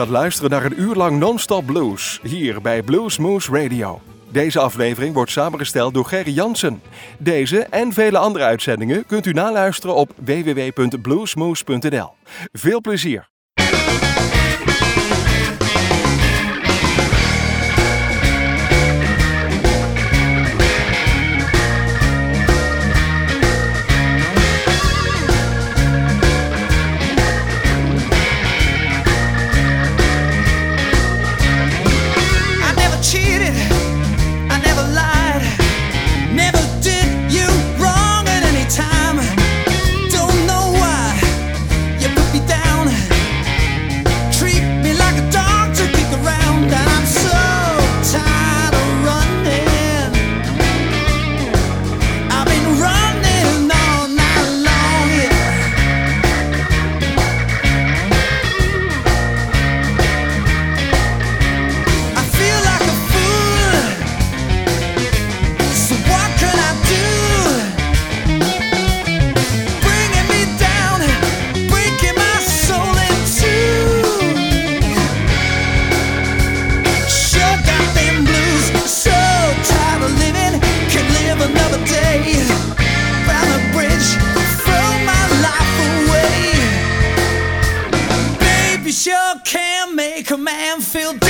gaat luisteren naar een uur lang non-stop blues hier bij Blues Moose Radio. Deze aflevering wordt samengesteld door Gerry Jansen. Deze en vele andere uitzendingen kunt u naluisteren op www.bluesmoose.nl. Veel plezier! feel.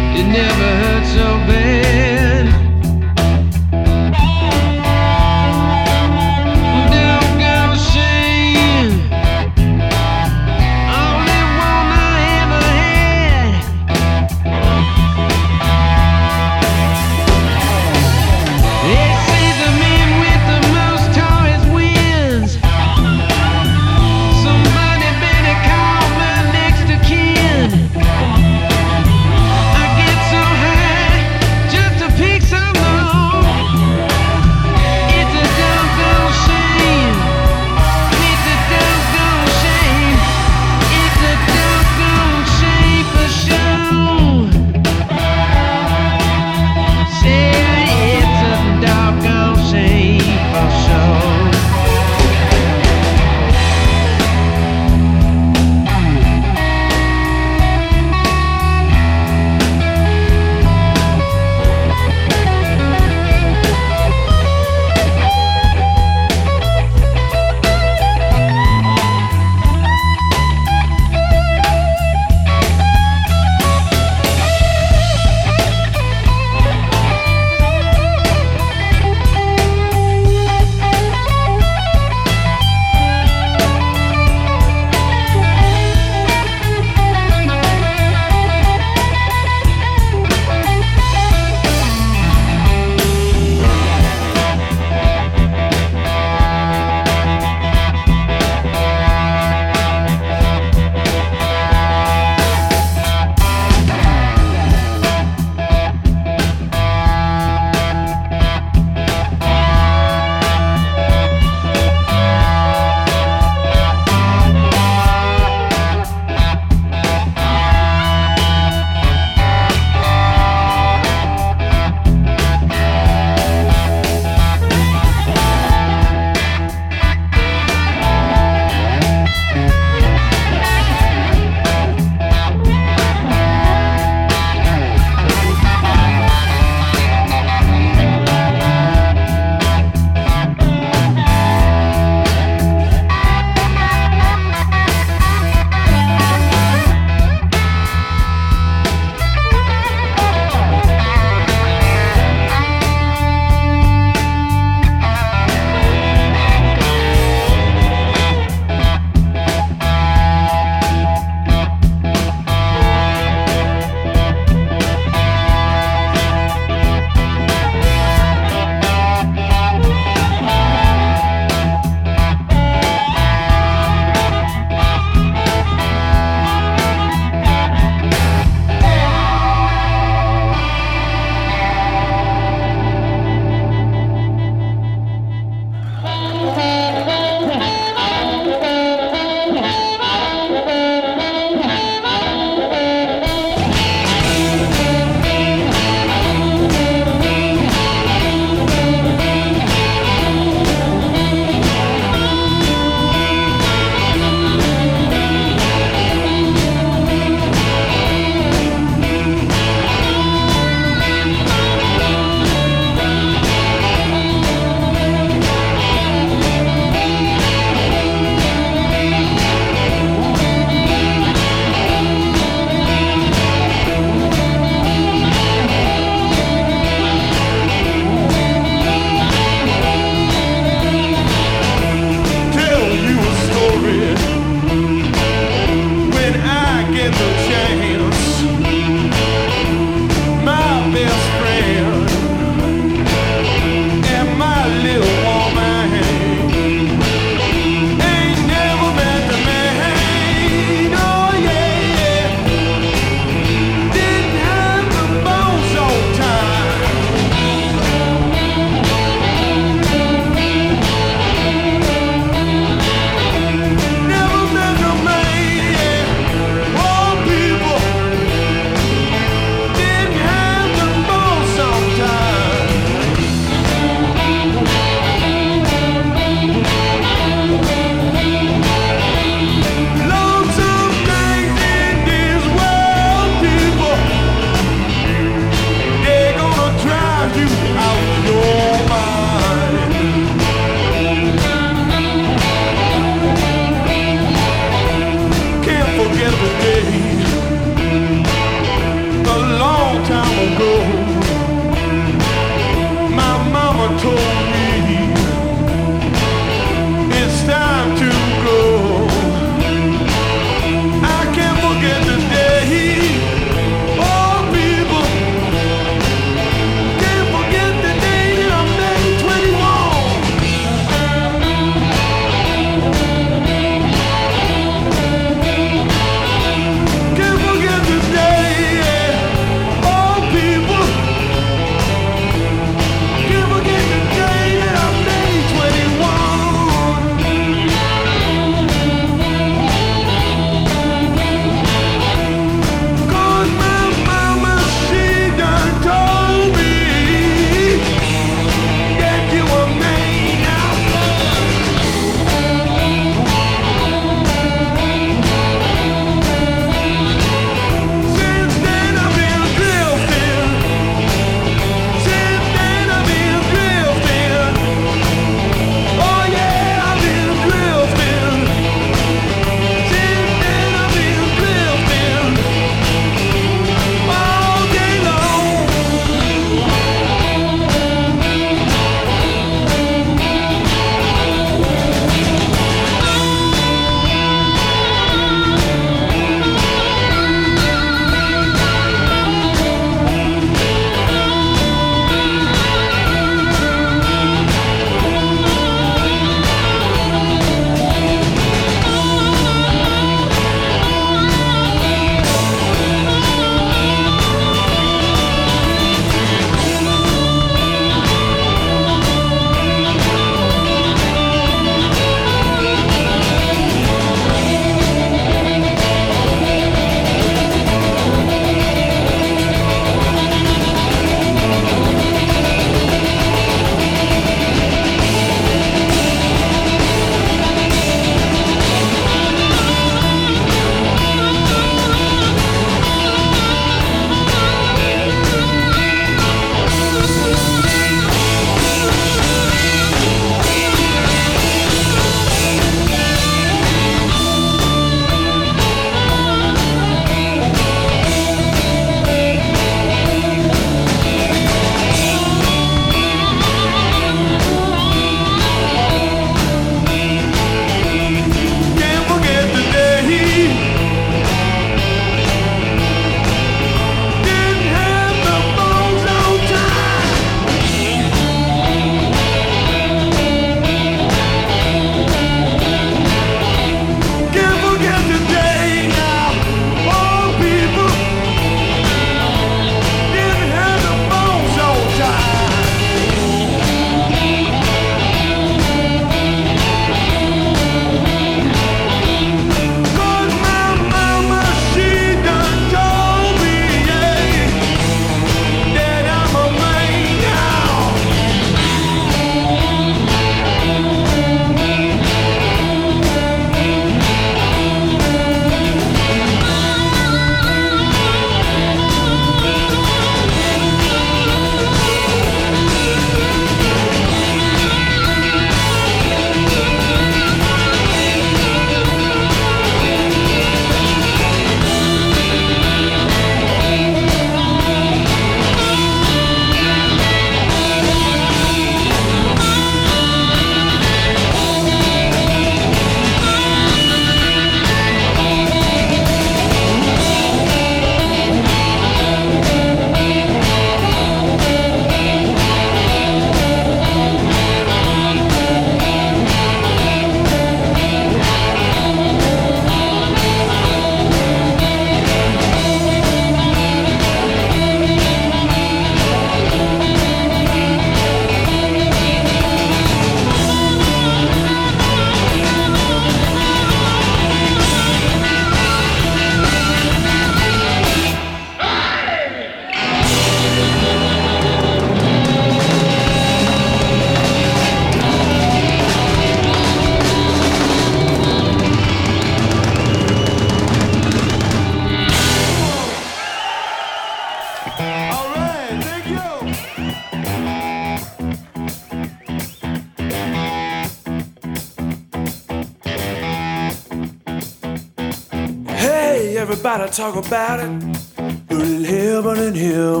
talk about it. Burning hell, burning hell.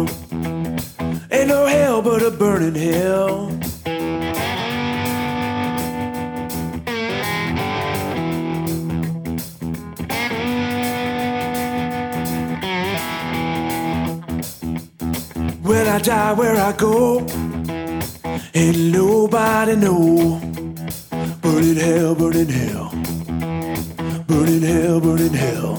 Ain't no hell but a burning hell. When I die, where I go, ain't nobody know. Burning hell, burning hell, burning hell, burning hell.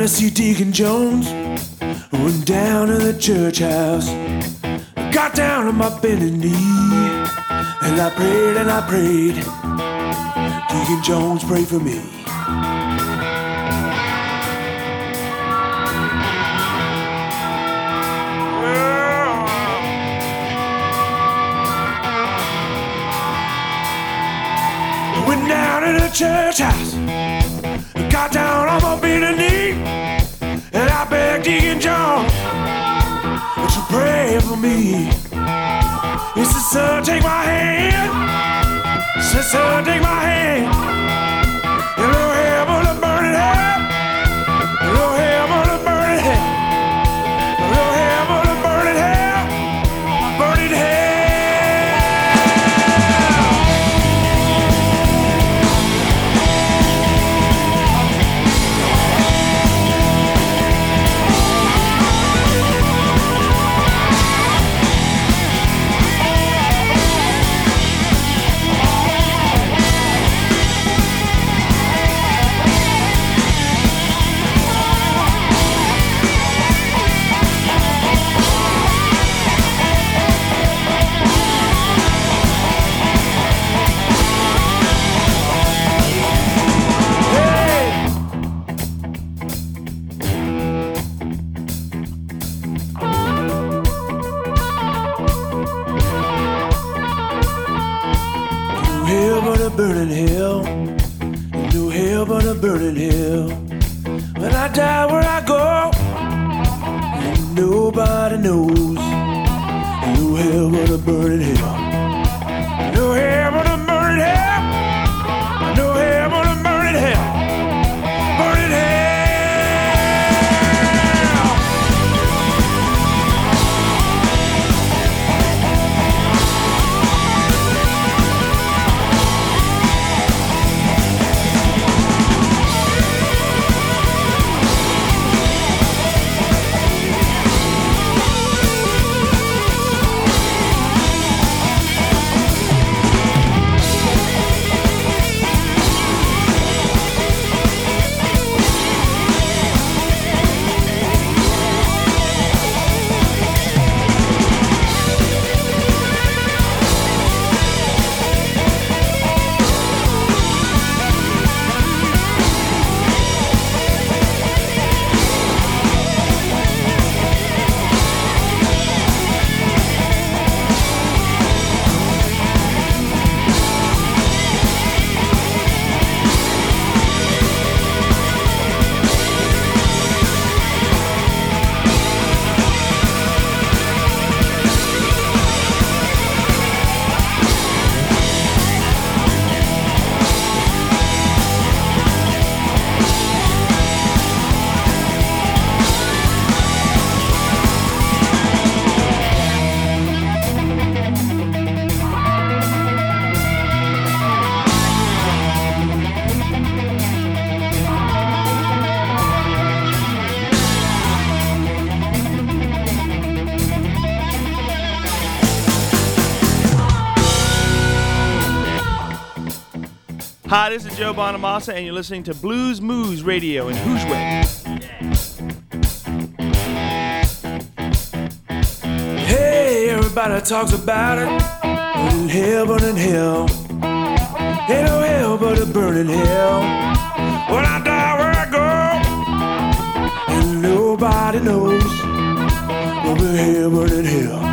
To see Deacon Jones. Went down to the church house. Got down on my bended knee. And I prayed and I prayed. Deacon Jones prayed for me. Went down to the church house. Pray for me. He son, take my hand. He son, take my hand. Joe Bonamassa, and you're listening to Blues Moose Radio in Hoosway. Hey, everybody talks about it. Burning hell, burning hell. Ain't no hell but a burning hell. When I die, where I go, and nobody knows. Burning hell, burning hell.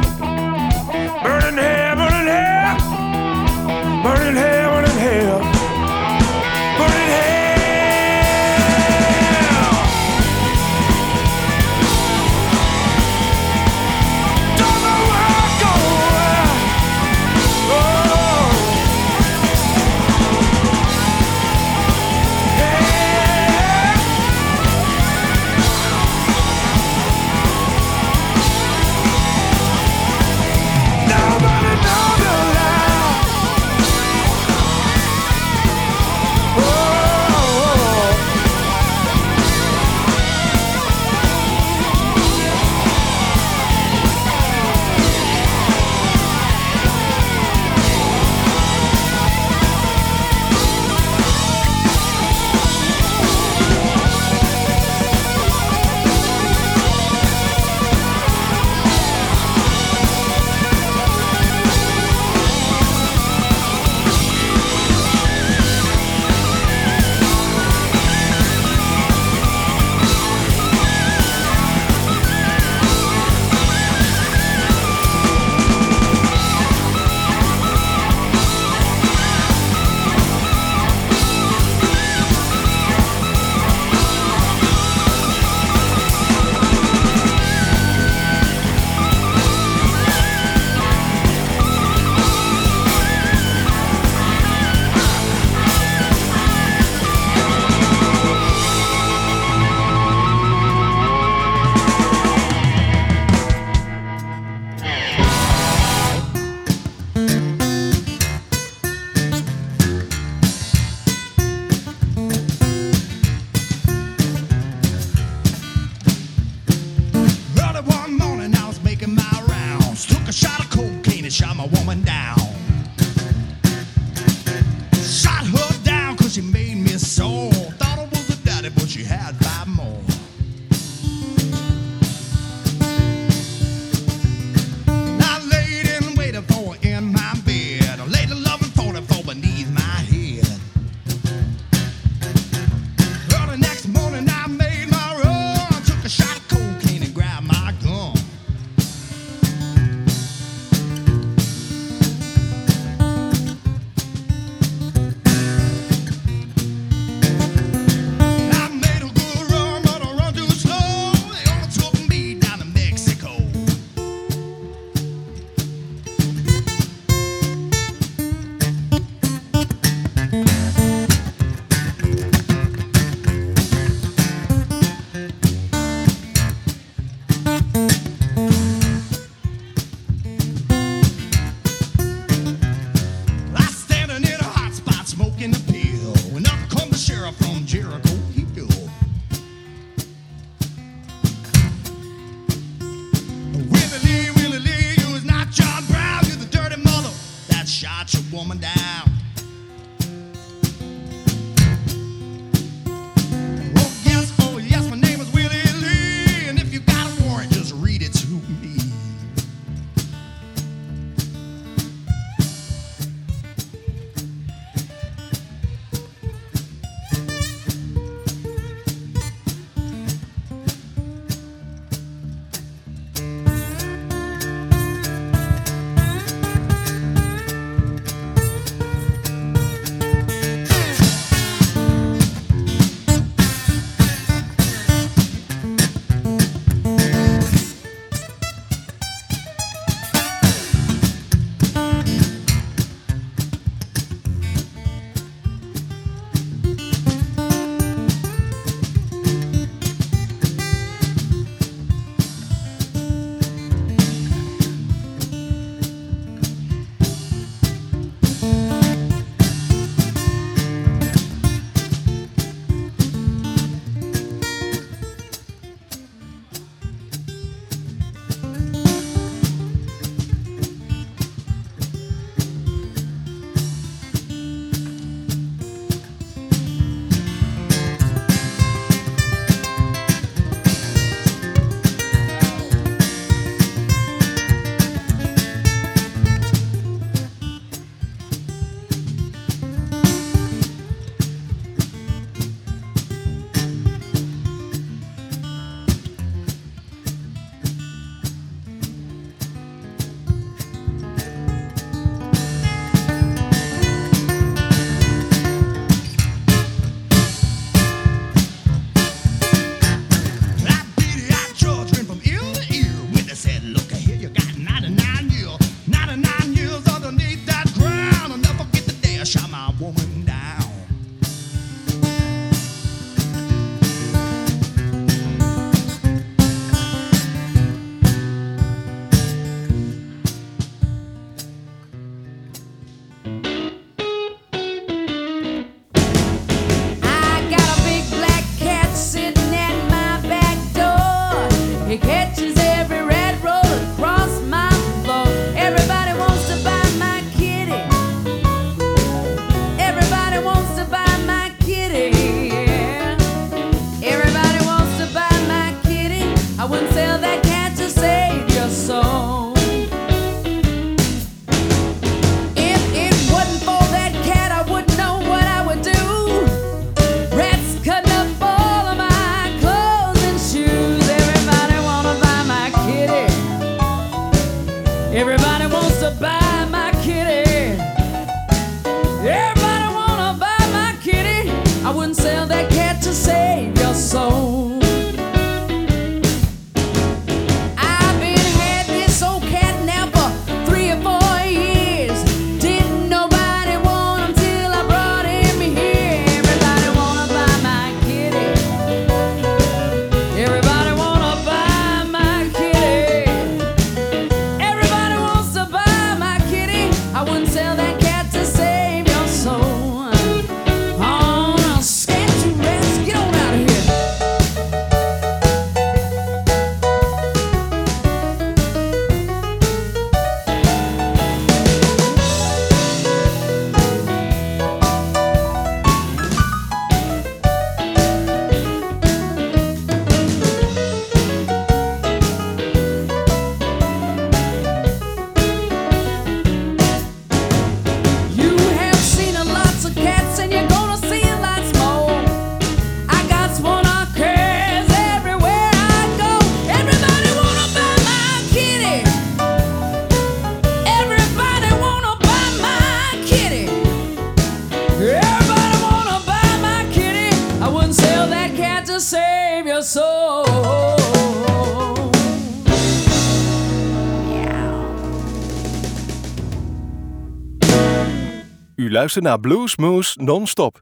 U luistert naar Blues Moose non-stop.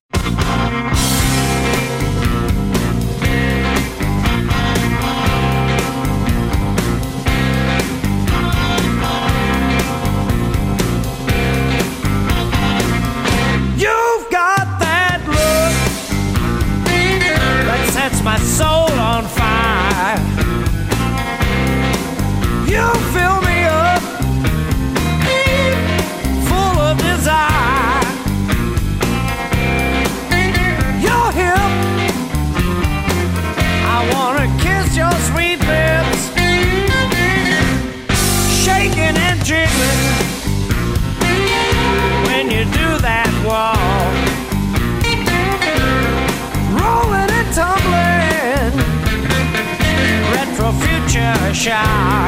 Future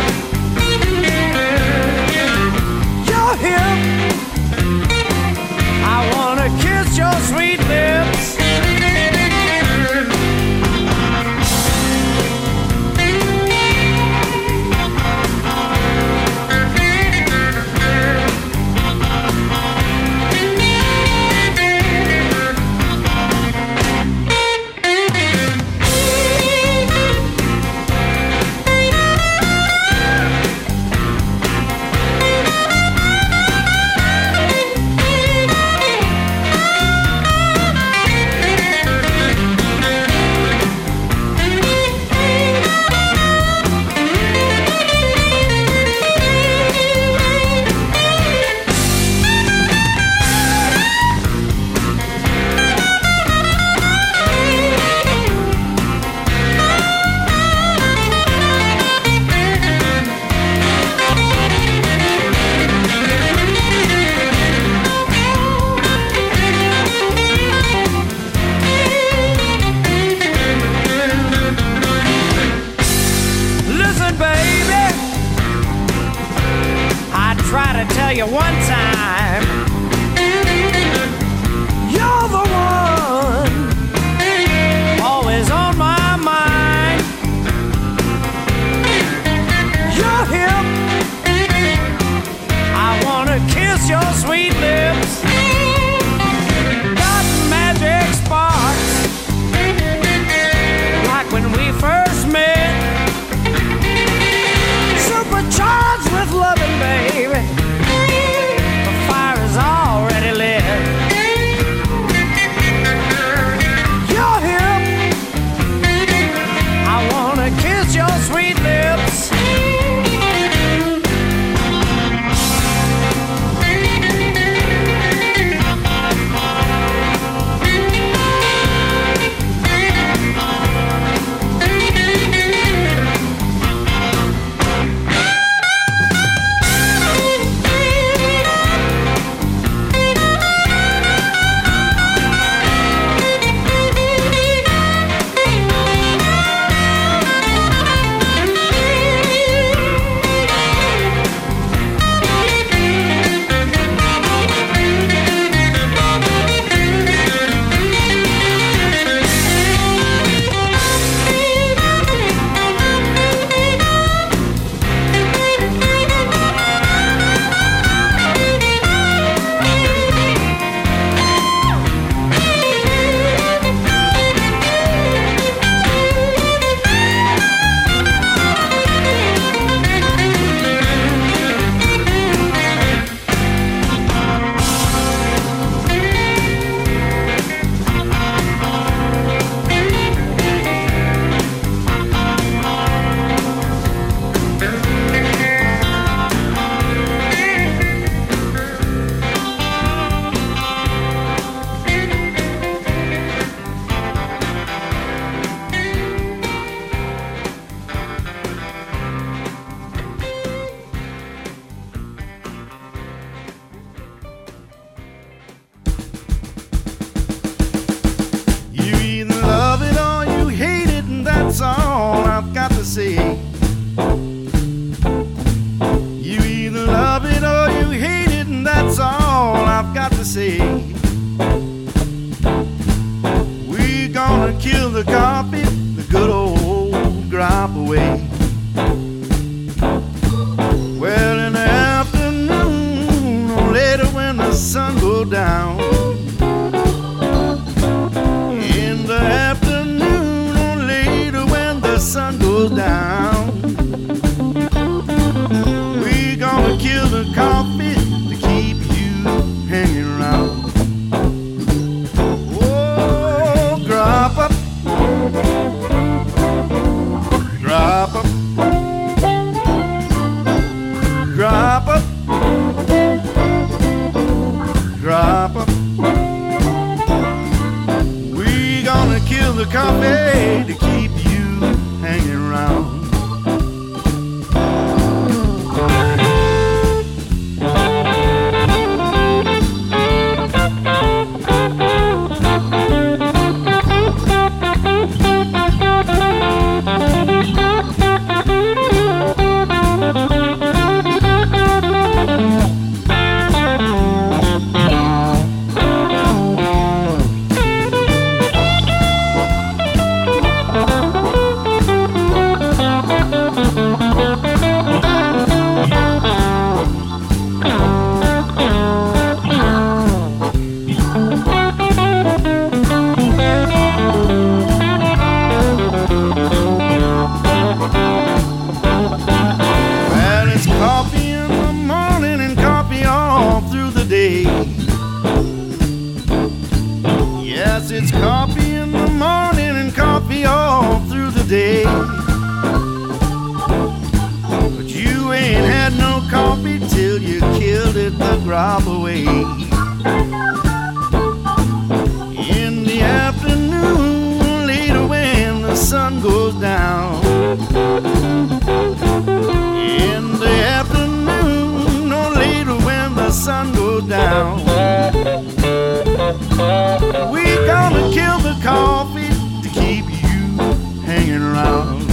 We gonna kill the coffee to keep you hanging around.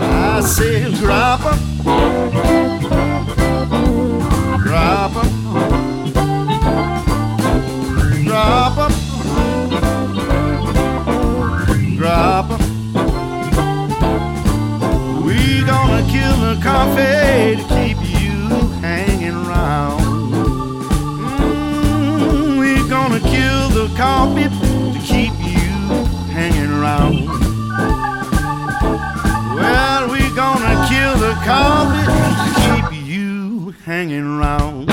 I said, grab. cause it to keep you hanging round.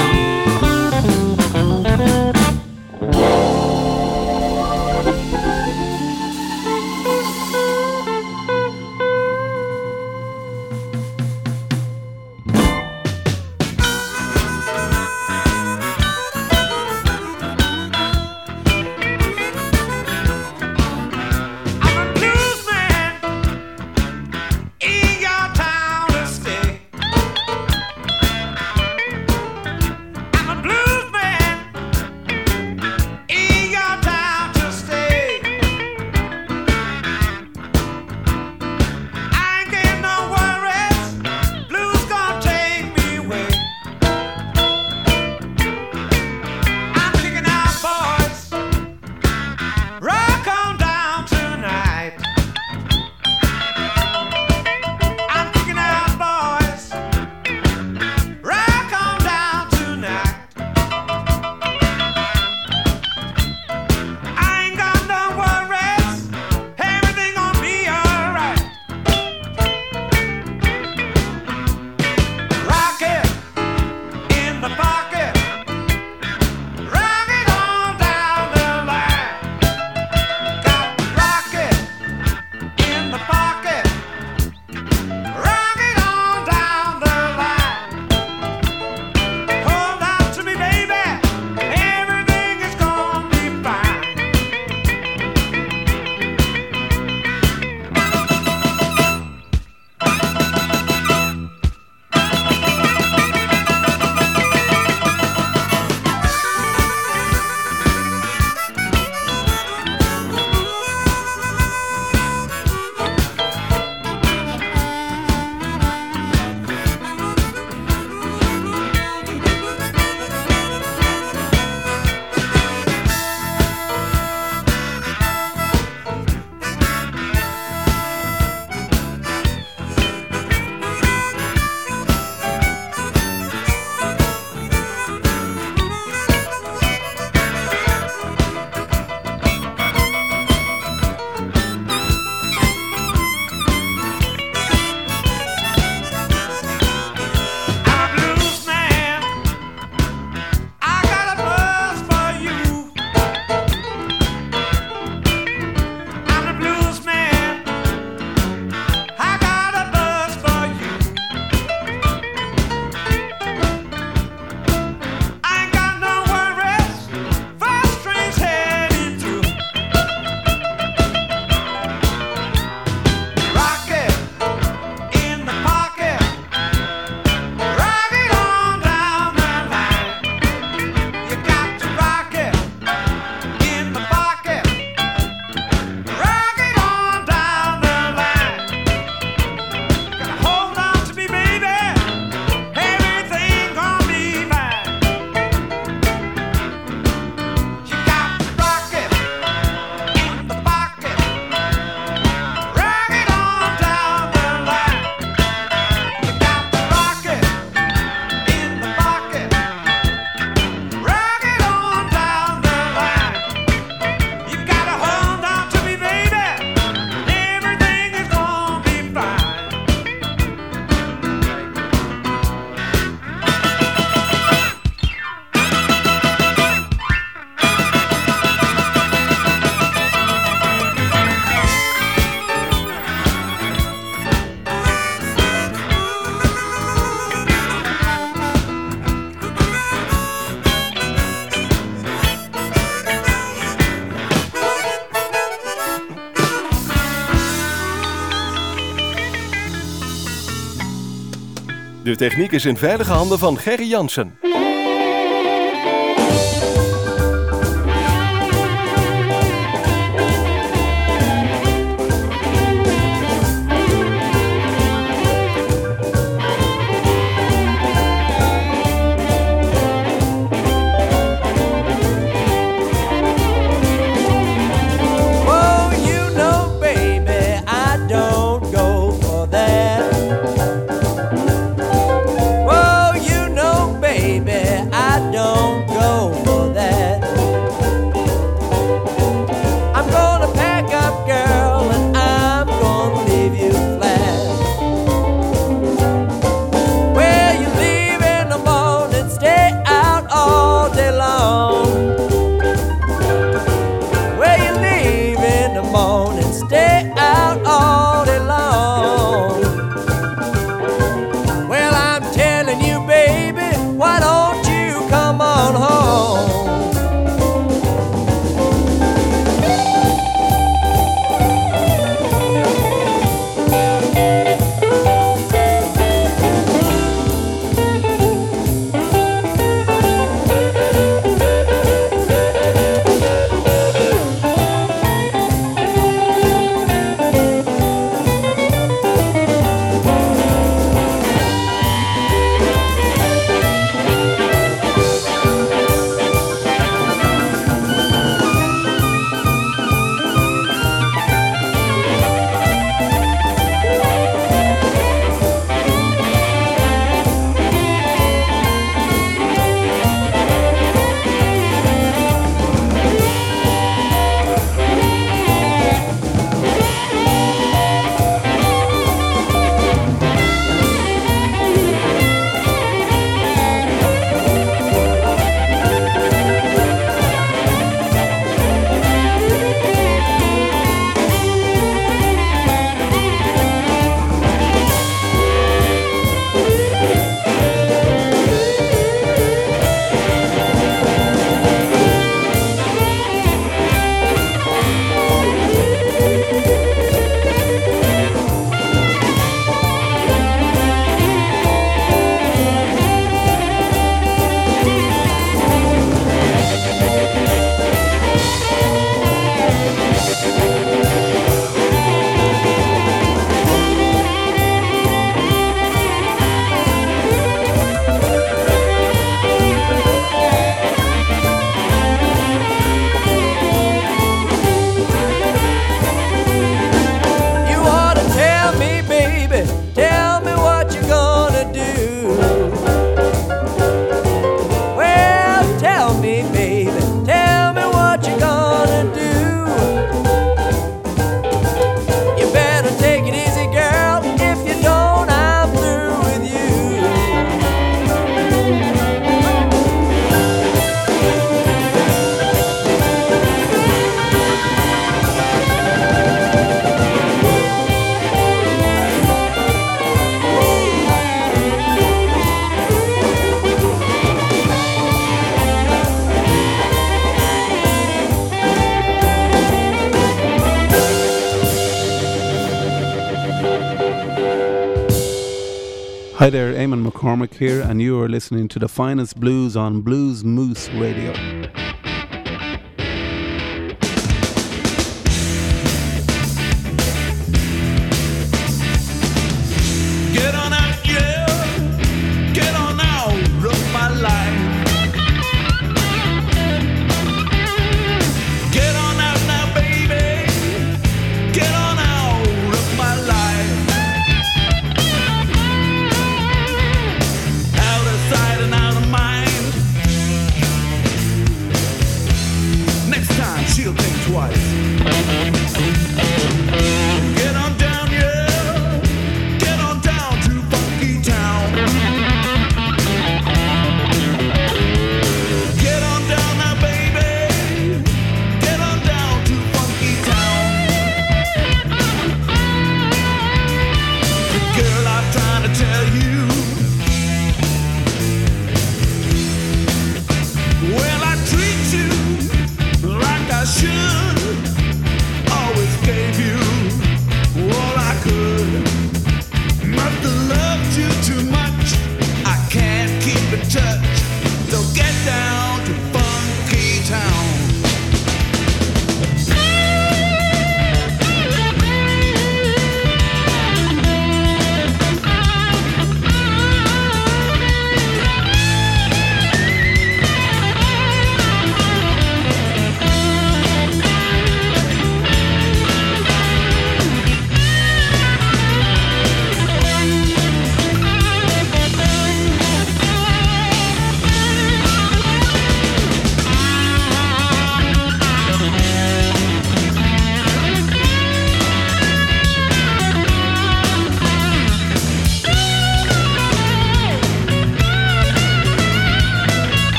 techniek is in veilige handen van Gerry Jansen. McCormick here, and you are listening to the finest blues on Blues Moose Radio. Jaws.